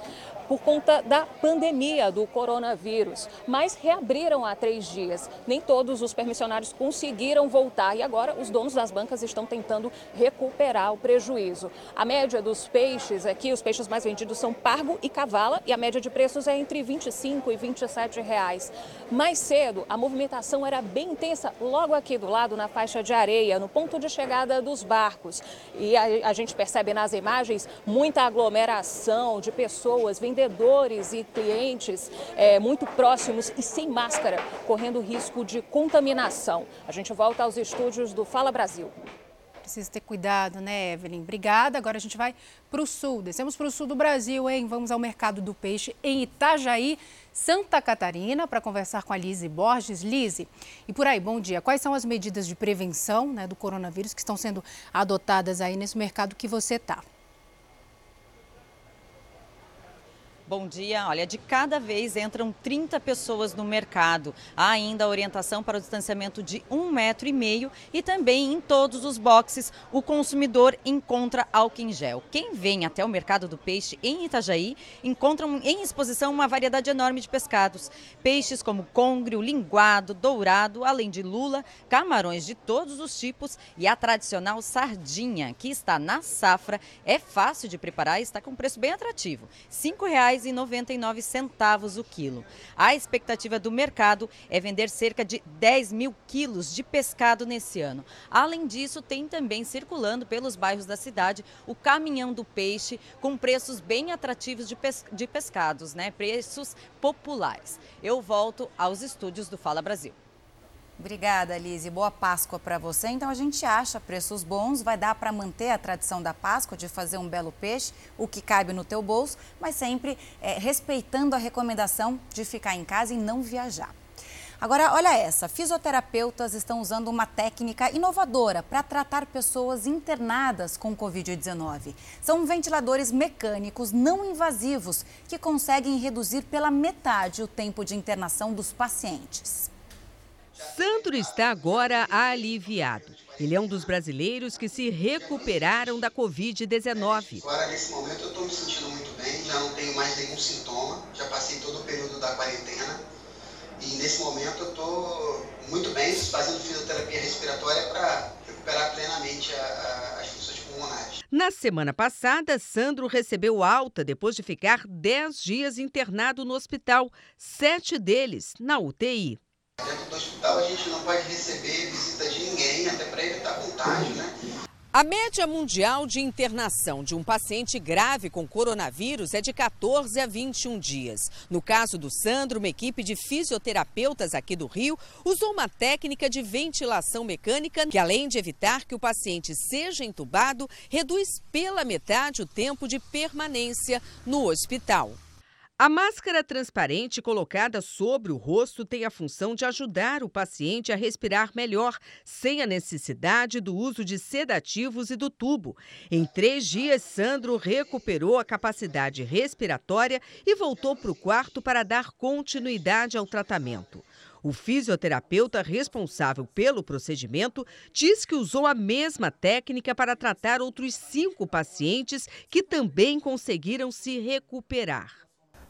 por conta da pandemia do coronavírus, mas reabriram há três dias. Nem todos os permissionários conseguiram voltar e agora os donos das bancas estão tentando recuperar o prejuízo. A média dos peixes aqui, os peixes mais vendidos são pargo e cavala e a média de preços é entre 25 e 27 reais. Mais cedo, a movimentação era bem intensa logo aqui do lado na faixa de areia, no ponto de chegada dos barcos. E a, a gente percebe nas imagens muita aglomeração de pessoas, vendedores e clientes é, muito próximos e sem máscara, correndo risco de contaminação. A gente volta aos estúdios do Fala Brasil. Precisa ter cuidado, né, Evelyn? Obrigada. Agora a gente vai para o sul. Descemos para o sul do Brasil, hein? Vamos ao mercado do peixe em Itajaí, Santa Catarina, para conversar com a Lise Borges. Lise, e por aí, bom dia. Quais são as medidas de prevenção né, do coronavírus que estão sendo adotadas aí nesse mercado que você está? Bom dia. Olha, de cada vez entram 30 pessoas no mercado. Há ainda orientação para o distanciamento de um metro e meio e também em todos os boxes o consumidor encontra álcool em gel. Quem vem até o mercado do peixe em Itajaí encontra em exposição uma variedade enorme de pescados. Peixes como congrio, linguado, dourado, além de lula, camarões de todos os tipos e a tradicional sardinha, que está na safra, é fácil de preparar e está com um preço bem atrativo. R$ reais 2,99 o quilo. A expectativa do mercado é vender cerca de 10 mil quilos de pescado nesse ano. Além disso, tem também circulando pelos bairros da cidade o caminhão do peixe com preços bem atrativos de, pes de pescados, né? Preços populares. Eu volto aos estúdios do Fala Brasil. Obrigada, Lise. Boa Páscoa para você. Então a gente acha preços bons, vai dar para manter a tradição da Páscoa de fazer um belo peixe, o que cabe no teu bolso, mas sempre é, respeitando a recomendação de ficar em casa e não viajar. Agora, olha essa: fisioterapeutas estão usando uma técnica inovadora para tratar pessoas internadas com Covid-19. São ventiladores mecânicos não invasivos que conseguem reduzir pela metade o tempo de internação dos pacientes. Sandro está agora aliviado. Ele é um dos brasileiros que se recuperaram da Covid-19. Agora, nesse momento, eu estou me sentindo muito bem, já não tenho mais nenhum sintoma, já passei todo o período da quarentena. E nesse momento, eu estou muito bem, fazendo fisioterapia respiratória para recuperar plenamente a, a, as funções pulmonares. Na semana passada, Sandro recebeu alta depois de ficar 10 dias internado no hospital, sete deles na UTI. Dentro do hospital a gente não pode receber visita de ninguém, até para evitar contágio, né? A média mundial de internação de um paciente grave com coronavírus é de 14 a 21 dias. No caso do Sandro, uma equipe de fisioterapeutas aqui do Rio usou uma técnica de ventilação mecânica que, além de evitar que o paciente seja entubado, reduz pela metade o tempo de permanência no hospital. A máscara transparente colocada sobre o rosto tem a função de ajudar o paciente a respirar melhor, sem a necessidade do uso de sedativos e do tubo. Em três dias, Sandro recuperou a capacidade respiratória e voltou para o quarto para dar continuidade ao tratamento. O fisioterapeuta responsável pelo procedimento diz que usou a mesma técnica para tratar outros cinco pacientes que também conseguiram se recuperar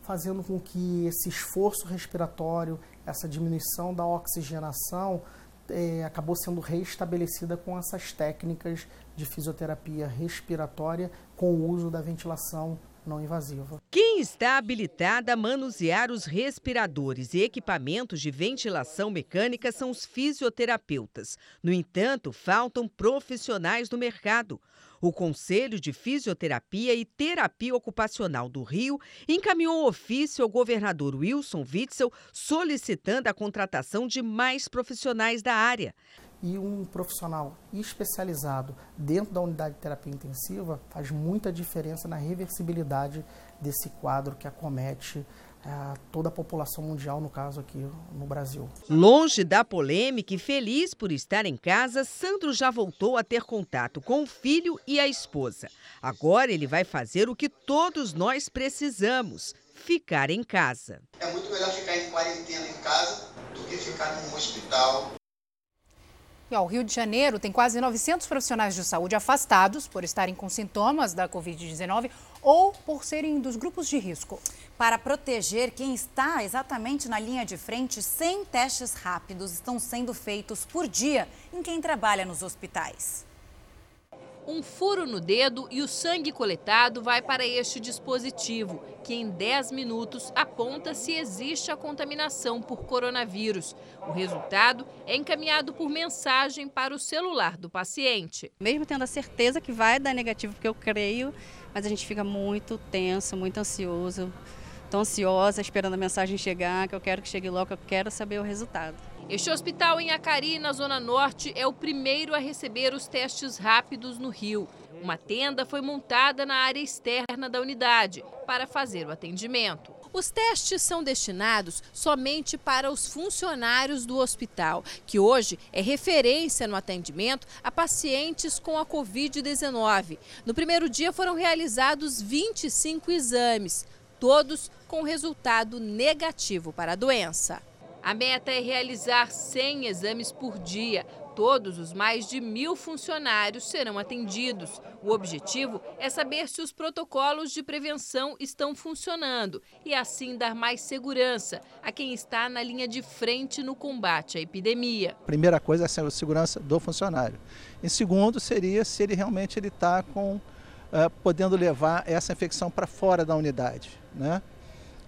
fazendo com que esse esforço respiratório, essa diminuição da oxigenação, é, acabou sendo reestabelecida com essas técnicas de fisioterapia respiratória com o uso da ventilação não invasiva. Quem está habilitado a manusear os respiradores e equipamentos de ventilação mecânica são os fisioterapeutas. No entanto, faltam profissionais no mercado. O Conselho de Fisioterapia e Terapia Ocupacional do Rio encaminhou ofício ao governador Wilson Witzel solicitando a contratação de mais profissionais da área. E um profissional especializado dentro da unidade de terapia intensiva faz muita diferença na reversibilidade desse quadro que acomete toda a população mundial, no caso aqui no Brasil. Longe da polêmica e feliz por estar em casa, Sandro já voltou a ter contato com o filho e a esposa. Agora ele vai fazer o que todos nós precisamos: ficar em casa. É muito melhor ficar em quarentena em casa do que ficar num hospital e, ó, o Rio de Janeiro tem quase 900 profissionais de saúde afastados por estarem com sintomas da Covid-19 ou por serem dos grupos de risco. Para proteger quem está exatamente na linha de frente, 100 testes rápidos estão sendo feitos por dia em quem trabalha nos hospitais. Um furo no dedo e o sangue coletado vai para este dispositivo, que em 10 minutos aponta se existe a contaminação por coronavírus. O resultado é encaminhado por mensagem para o celular do paciente. Mesmo tendo a certeza que vai dar negativo, porque eu creio, mas a gente fica muito tenso, muito ansioso. Estou ansiosa, esperando a mensagem chegar, que eu quero que chegue logo, eu quero saber o resultado. Este hospital em Acari, na Zona Norte, é o primeiro a receber os testes rápidos no Rio. Uma tenda foi montada na área externa da unidade para fazer o atendimento. Os testes são destinados somente para os funcionários do hospital, que hoje é referência no atendimento a pacientes com a Covid-19. No primeiro dia foram realizados 25 exames, todos com resultado negativo para a doença. A meta é realizar 100 exames por dia. Todos os mais de mil funcionários serão atendidos. O objetivo é saber se os protocolos de prevenção estão funcionando e assim dar mais segurança a quem está na linha de frente no combate à epidemia. Primeira coisa é a segurança do funcionário. Em segundo, seria se ele realmente está com uh, podendo levar essa infecção para fora da unidade, né?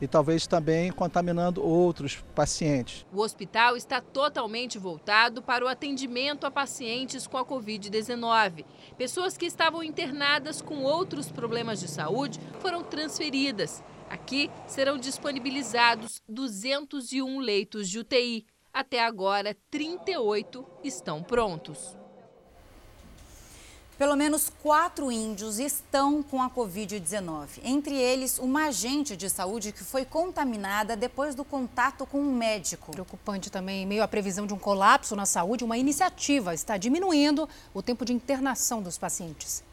E talvez também contaminando outros pacientes. O hospital está totalmente voltado para o atendimento a pacientes com a Covid-19. Pessoas que estavam internadas com outros problemas de saúde foram transferidas. Aqui serão disponibilizados 201 leitos de UTI. Até agora, 38 estão prontos. Pelo menos quatro índios estão com a Covid-19. Entre eles, uma agente de saúde que foi contaminada depois do contato com um médico. Preocupante também, em meio à previsão de um colapso na saúde, uma iniciativa está diminuindo o tempo de internação dos pacientes.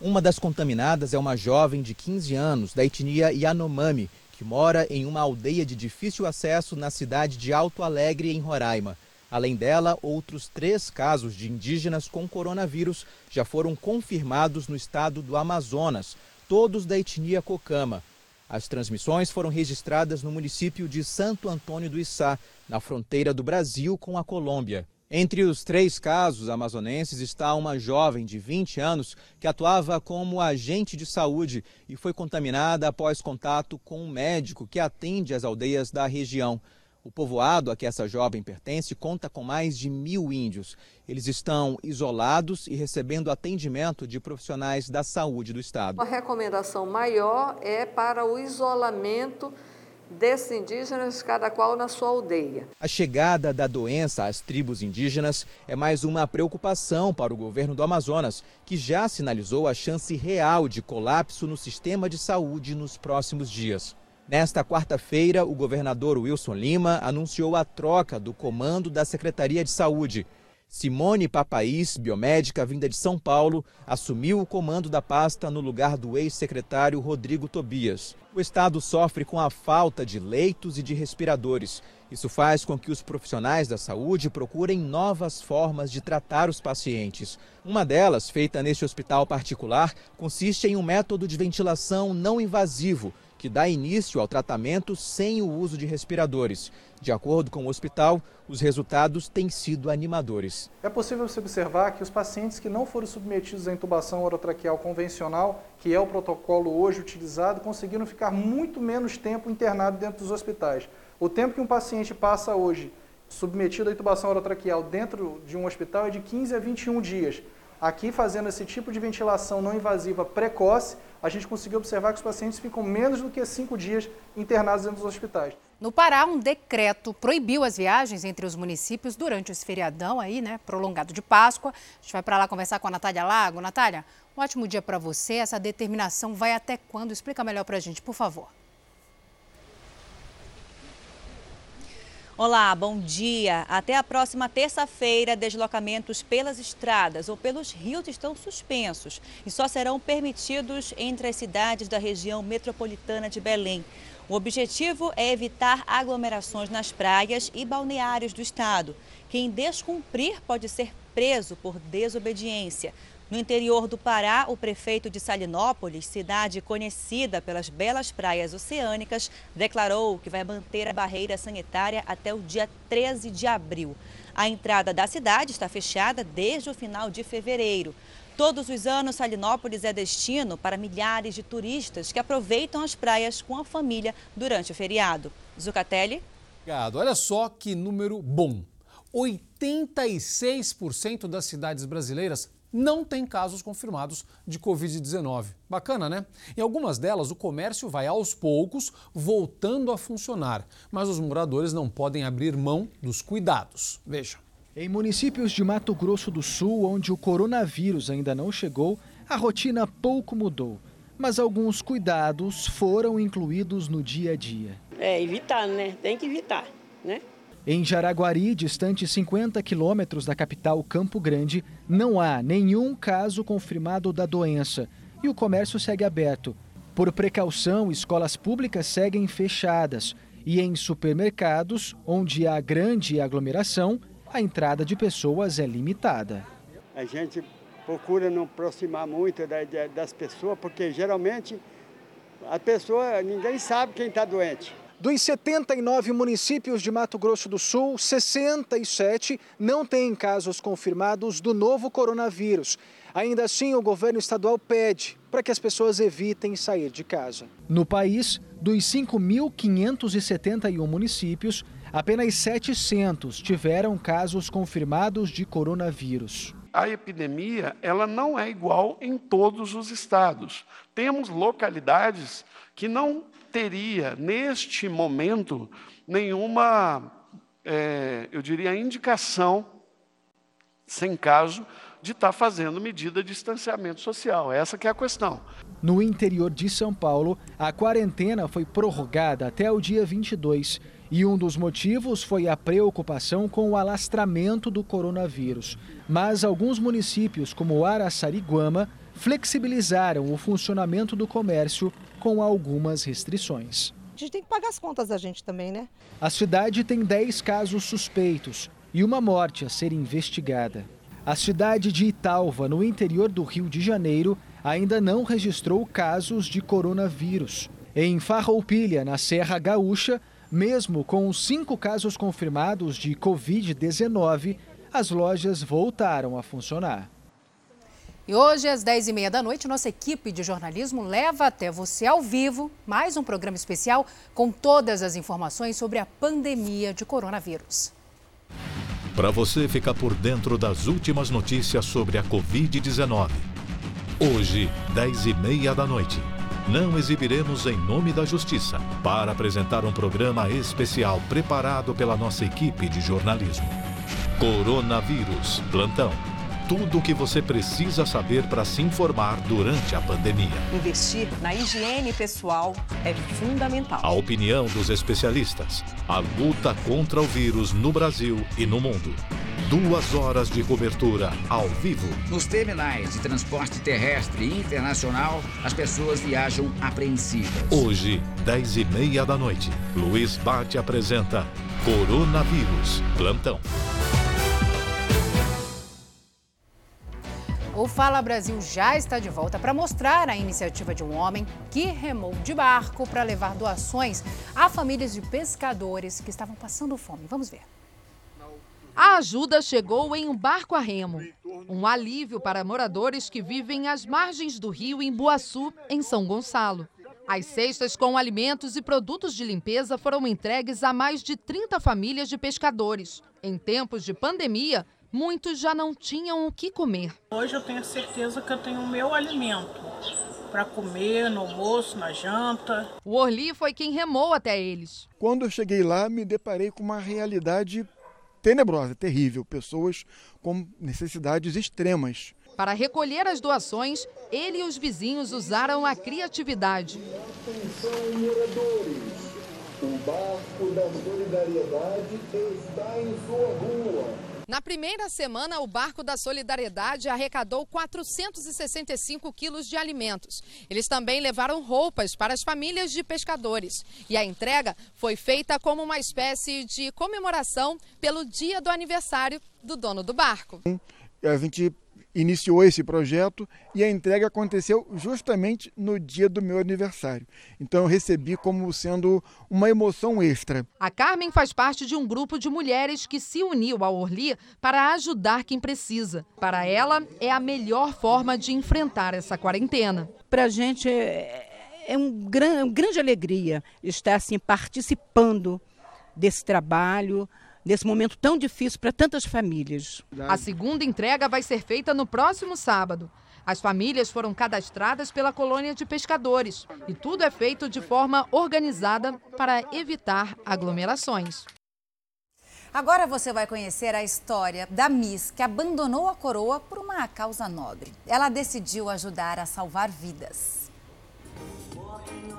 Uma das contaminadas é uma jovem de 15 anos, da etnia Yanomami, que mora em uma aldeia de difícil acesso na cidade de Alto Alegre, em Roraima. Além dela, outros três casos de indígenas com coronavírus já foram confirmados no estado do Amazonas, todos da etnia Cocama. As transmissões foram registradas no município de Santo Antônio do Içá, na fronteira do Brasil com a Colômbia. Entre os três casos amazonenses está uma jovem de 20 anos que atuava como agente de saúde e foi contaminada após contato com um médico que atende as aldeias da região. O povoado a que essa jovem pertence conta com mais de mil índios. Eles estão isolados e recebendo atendimento de profissionais da saúde do estado. A recomendação maior é para o isolamento desses indígenas, cada qual na sua aldeia. A chegada da doença às tribos indígenas é mais uma preocupação para o governo do Amazonas, que já sinalizou a chance real de colapso no sistema de saúde nos próximos dias. Nesta quarta-feira, o governador Wilson Lima anunciou a troca do comando da Secretaria de Saúde. Simone Papaís, biomédica vinda de São Paulo, assumiu o comando da pasta no lugar do ex-secretário Rodrigo Tobias. O estado sofre com a falta de leitos e de respiradores. Isso faz com que os profissionais da saúde procurem novas formas de tratar os pacientes. Uma delas, feita neste hospital particular, consiste em um método de ventilação não invasivo que dá início ao tratamento sem o uso de respiradores. De acordo com o hospital, os resultados têm sido animadores. É possível se observar que os pacientes que não foram submetidos à intubação orotraqueal convencional, que é o protocolo hoje utilizado, conseguiram ficar muito menos tempo internado dentro dos hospitais. O tempo que um paciente passa hoje submetido à intubação orotraqueal dentro de um hospital é de 15 a 21 dias. Aqui, fazendo esse tipo de ventilação não invasiva precoce, a gente conseguiu observar que os pacientes ficam menos do que cinco dias internados dentro dos hospitais. No Pará, um decreto proibiu as viagens entre os municípios durante esse feriadão aí, né, prolongado de Páscoa. A gente vai para lá conversar com a Natália Lago. Natália, um ótimo dia para você. Essa determinação vai até quando? Explica melhor para a gente, por favor. Olá, bom dia. Até a próxima terça-feira, deslocamentos pelas estradas ou pelos rios estão suspensos e só serão permitidos entre as cidades da região metropolitana de Belém. O objetivo é evitar aglomerações nas praias e balneários do estado. Quem descumprir pode ser preso por desobediência. No interior do Pará, o prefeito de Salinópolis, cidade conhecida pelas belas praias oceânicas, declarou que vai manter a barreira sanitária até o dia 13 de abril. A entrada da cidade está fechada desde o final de fevereiro. Todos os anos, Salinópolis é destino para milhares de turistas que aproveitam as praias com a família durante o feriado. Zucatelli. Obrigado. Olha só que número bom. 86% das cidades brasileiras não têm casos confirmados de Covid-19. Bacana, né? Em algumas delas, o comércio vai aos poucos voltando a funcionar, mas os moradores não podem abrir mão dos cuidados. Veja. Em municípios de Mato Grosso do Sul, onde o coronavírus ainda não chegou, a rotina pouco mudou, mas alguns cuidados foram incluídos no dia a dia. É, evitar, né? Tem que evitar, né? Em Jaraguari, distante 50 quilômetros da capital Campo Grande, não há nenhum caso confirmado da doença e o comércio segue aberto. Por precaução, escolas públicas seguem fechadas e em supermercados, onde há grande aglomeração, a entrada de pessoas é limitada. A gente procura não aproximar muito das pessoas, porque geralmente a pessoa, ninguém sabe quem está doente. Dos 79 municípios de Mato Grosso do Sul, 67 não têm casos confirmados do novo coronavírus. Ainda assim, o governo estadual pede para que as pessoas evitem sair de casa. No país, dos 5.571 municípios, apenas 700 tiveram casos confirmados de coronavírus. A epidemia ela não é igual em todos os estados. Temos localidades que não teria, neste momento, nenhuma, é, eu diria, indicação, sem caso, de estar tá fazendo medida de distanciamento social. Essa que é a questão. No interior de São Paulo, a quarentena foi prorrogada até o dia 22 e um dos motivos foi a preocupação com o alastramento do coronavírus. Mas alguns municípios, como Araçariguama, flexibilizaram o funcionamento do comércio com algumas restrições. A gente tem que pagar as contas da gente também, né? A cidade tem 10 casos suspeitos e uma morte a ser investigada. A cidade de Italva, no interior do Rio de Janeiro, ainda não registrou casos de coronavírus. Em Farroupilha, na Serra Gaúcha, mesmo com cinco casos confirmados de Covid-19, as lojas voltaram a funcionar. E hoje, às 10h30 da noite, nossa equipe de jornalismo leva até você ao vivo mais um programa especial com todas as informações sobre a pandemia de coronavírus. Para você ficar por dentro das últimas notícias sobre a Covid-19. Hoje, 10h30 da noite, não exibiremos em nome da Justiça para apresentar um programa especial preparado pela nossa equipe de jornalismo. Coronavírus Plantão tudo o que você precisa saber para se informar durante a pandemia. Investir na higiene pessoal é fundamental. A opinião dos especialistas. A luta contra o vírus no Brasil e no mundo. Duas horas de cobertura ao vivo. Nos terminais de transporte terrestre e internacional, as pessoas viajam apreensivas. Hoje, 10 e meia da noite, Luiz Bate apresenta Coronavírus Plantão. O Fala Brasil já está de volta para mostrar a iniciativa de um homem que remou de barco para levar doações a famílias de pescadores que estavam passando fome. Vamos ver. A ajuda chegou em um barco a remo. Um alívio para moradores que vivem às margens do rio em Boaçu, em São Gonçalo. As cestas com alimentos e produtos de limpeza foram entregues a mais de 30 famílias de pescadores. Em tempos de pandemia, muitos já não tinham o que comer. Hoje eu tenho certeza que eu tenho o meu alimento para comer no almoço, na janta. O Orli foi quem remou até eles. Quando eu cheguei lá, me deparei com uma realidade tenebrosa, terrível, pessoas com necessidades extremas. Para recolher as doações, ele e os vizinhos usaram a criatividade. Atenção, moradores! O barco da solidariedade está em sua rua. Na primeira semana, o Barco da Solidariedade arrecadou 465 quilos de alimentos. Eles também levaram roupas para as famílias de pescadores. E a entrega foi feita como uma espécie de comemoração pelo dia do aniversário do dono do barco. A gente iniciou esse projeto e a entrega aconteceu justamente no dia do meu aniversário. Então eu recebi como sendo uma emoção extra. A Carmen faz parte de um grupo de mulheres que se uniu ao Orli para ajudar quem precisa. Para ela, é a melhor forma de enfrentar essa quarentena. Para a gente é, é um gran, uma grande alegria estar assim participando desse trabalho nesse momento tão difícil para tantas famílias. A segunda entrega vai ser feita no próximo sábado. As famílias foram cadastradas pela colônia de pescadores e tudo é feito de forma organizada para evitar aglomerações. Agora você vai conhecer a história da Miss que abandonou a coroa por uma causa nobre. Ela decidiu ajudar a salvar vidas.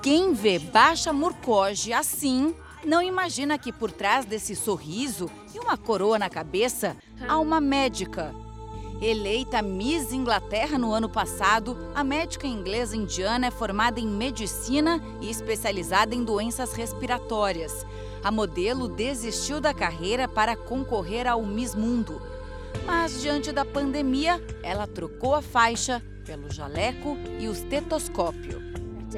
Quem vê Baixa Murcoge assim não imagina que por trás desse sorriso e uma coroa na cabeça há uma médica. Eleita Miss Inglaterra no ano passado, a médica inglesa indiana é formada em medicina e especializada em doenças respiratórias. A modelo desistiu da carreira para concorrer ao Miss Mundo. Mas diante da pandemia, ela trocou a faixa pelo jaleco e o estetoscópio.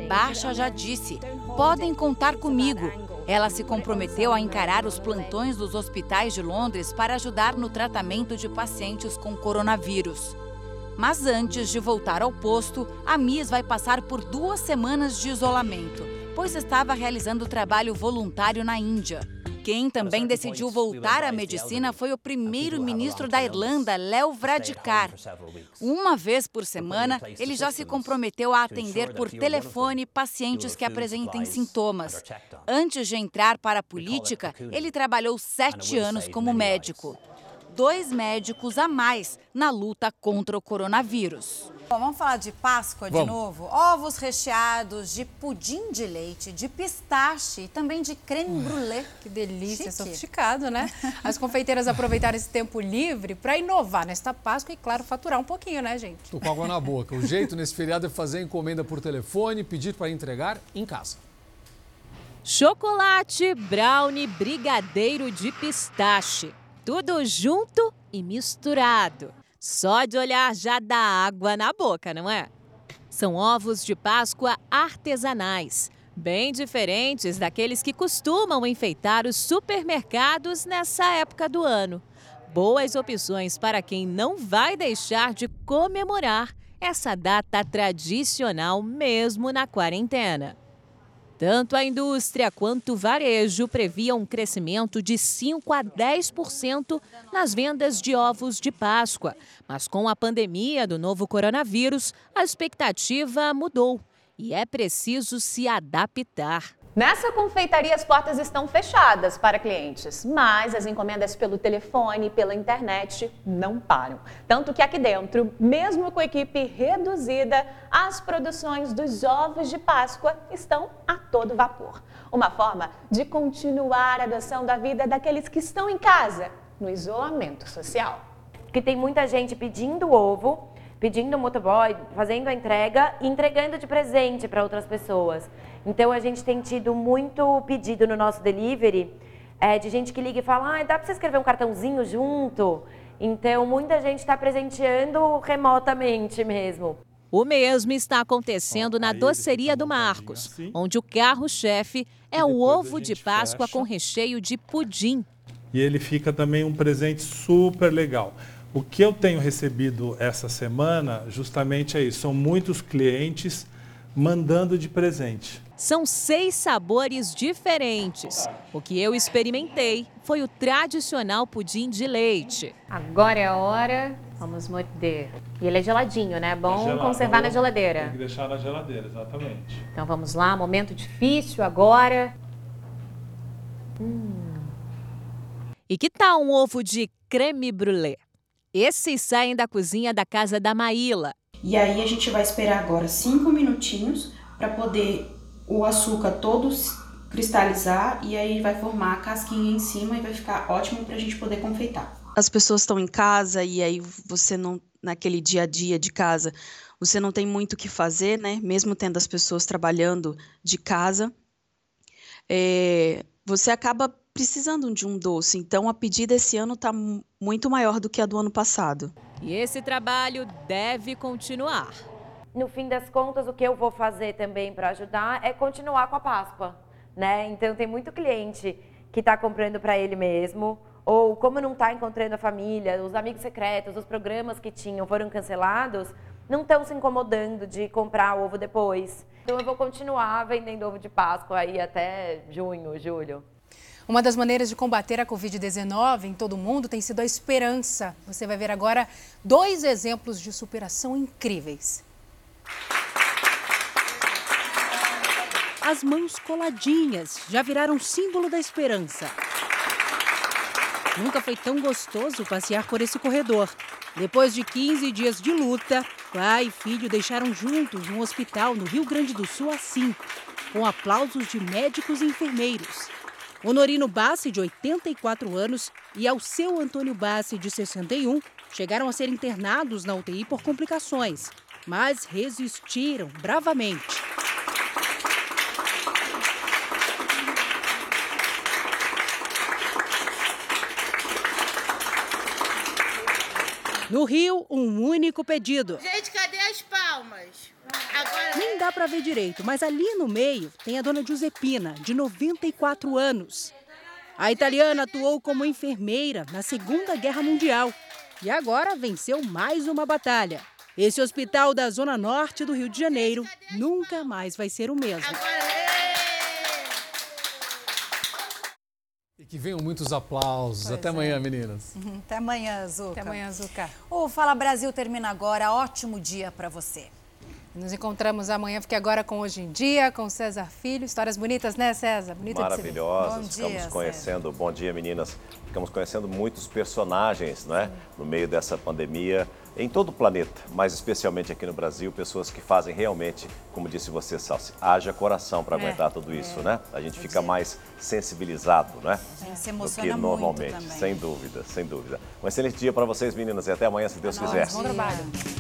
Baixa já disse: podem contar comigo. Ela se comprometeu a encarar os plantões dos hospitais de Londres para ajudar no tratamento de pacientes com coronavírus. Mas antes de voltar ao posto, a Miss vai passar por duas semanas de isolamento, pois estava realizando trabalho voluntário na Índia. Quem também decidiu voltar à medicina foi o primeiro-ministro da Irlanda, Léo Varadkar. Uma vez por semana, ele já se comprometeu a atender por telefone pacientes que apresentem sintomas. Antes de entrar para a política, ele trabalhou sete anos como médico. Dois médicos a mais na luta contra o coronavírus. Bom, vamos falar de Páscoa de Vamos. novo? Ovos recheados de pudim de leite, de pistache e também de creme brulee. Que delícia, Chique. sofisticado, né? As confeiteiras aproveitaram esse tempo livre para inovar nesta Páscoa e, claro, faturar um pouquinho, né, gente? Tô com água na boca. O jeito nesse feriado é fazer a encomenda por telefone, pedir para entregar em casa. Chocolate, brownie, brigadeiro de pistache. Tudo junto e misturado. Só de olhar já dá água na boca, não é? São ovos de Páscoa artesanais, bem diferentes daqueles que costumam enfeitar os supermercados nessa época do ano. Boas opções para quem não vai deixar de comemorar essa data tradicional mesmo na quarentena. Tanto a indústria quanto o varejo previam um crescimento de 5 a 10% nas vendas de ovos de Páscoa. Mas com a pandemia do novo coronavírus, a expectativa mudou e é preciso se adaptar. Nessa confeitaria, as portas estão fechadas para clientes, mas as encomendas pelo telefone e pela internet não param. Tanto que aqui dentro, mesmo com equipe reduzida, as produções dos ovos de Páscoa estão a todo vapor. Uma forma de continuar a adoção da vida daqueles que estão em casa, no isolamento social. Porque tem muita gente pedindo ovo, pedindo motoboy, fazendo a entrega e entregando de presente para outras pessoas. Então a gente tem tido muito pedido no nosso delivery é, de gente que liga e fala: ah, dá para você escrever um cartãozinho junto? Então muita gente está presenteando remotamente mesmo. O mesmo está acontecendo na doceria do Marcos, onde o carro-chefe é o ovo de Páscoa com recheio de pudim. e ele fica também um presente super legal. O que eu tenho recebido essa semana, justamente é isso, são muitos clientes mandando de presente. São seis sabores diferentes. O que eu experimentei foi o tradicional pudim de leite. Agora é a hora, vamos morder. E ele é geladinho, né? É bom Gelado, conservar na Tem geladeira. que deixar na geladeira, exatamente. Então vamos lá, momento difícil agora. E que tal um ovo de creme brulee? Esses saem da cozinha da casa da Maíla. E aí a gente vai esperar agora cinco minutinhos para poder o açúcar todo cristalizar e aí vai formar a casquinha em cima e vai ficar ótimo para a gente poder confeitar. as pessoas estão em casa e aí você não, naquele dia a dia de casa, você não tem muito o que fazer, né? Mesmo tendo as pessoas trabalhando de casa, é, você acaba precisando de um doce. Então a pedida esse ano está muito maior do que a do ano passado. E esse trabalho deve continuar. No fim das contas, o que eu vou fazer também para ajudar é continuar com a Páscoa, né? Então tem muito cliente que está comprando para ele mesmo, ou como não está encontrando a família, os amigos secretos, os programas que tinham foram cancelados, não estão se incomodando de comprar ovo depois. Então eu vou continuar vendendo ovo de Páscoa aí até junho, julho. Uma das maneiras de combater a Covid-19 em todo o mundo tem sido a esperança. Você vai ver agora dois exemplos de superação incríveis. As mãos coladinhas já viraram símbolo da esperança. Nunca foi tão gostoso passear por esse corredor. Depois de 15 dias de luta, pai e filho deixaram juntos um hospital no Rio Grande do Sul assim, com aplausos de médicos e enfermeiros. Honorino Bassi, de 84 anos, e Alceu Antônio Bassi, de 61, chegaram a ser internados na UTI por complicações, mas resistiram bravamente. No Rio, um único pedido. Gente, cadê as palmas? Nem dá para ver direito, mas ali no meio tem a dona Giuseppina, de 94 anos. A italiana atuou como enfermeira na Segunda Guerra Mundial e agora venceu mais uma batalha. Esse hospital da Zona Norte do Rio de Janeiro nunca mais vai ser o mesmo. E que venham muitos aplausos. Pois Até é. amanhã, meninas. Uhum, Até amanhã, Zuca. Até amanhã, Zuca. O Fala Brasil termina agora. Ótimo dia para você. Nos encontramos amanhã, porque agora com Hoje em Dia, com César Filho. Histórias bonitas, né, César? Bonita de. Maravilhosas. Bom Ficamos dia, conhecendo, bom dia meninas. Ficamos conhecendo muitos personagens, não é? No meio dessa pandemia, em todo o planeta, mas especialmente aqui no Brasil, pessoas que fazem realmente, como disse você, Salsi, haja coração para É, aguentar tudo isso, é. né? A gente fica mais sensibilizado, né? A gente se Do que emociona normalmente, sem dúvida, sem dúvida. Um excelente dia para vocês, meninas, e até amanhã, se Deus quiser. Bom trabalho.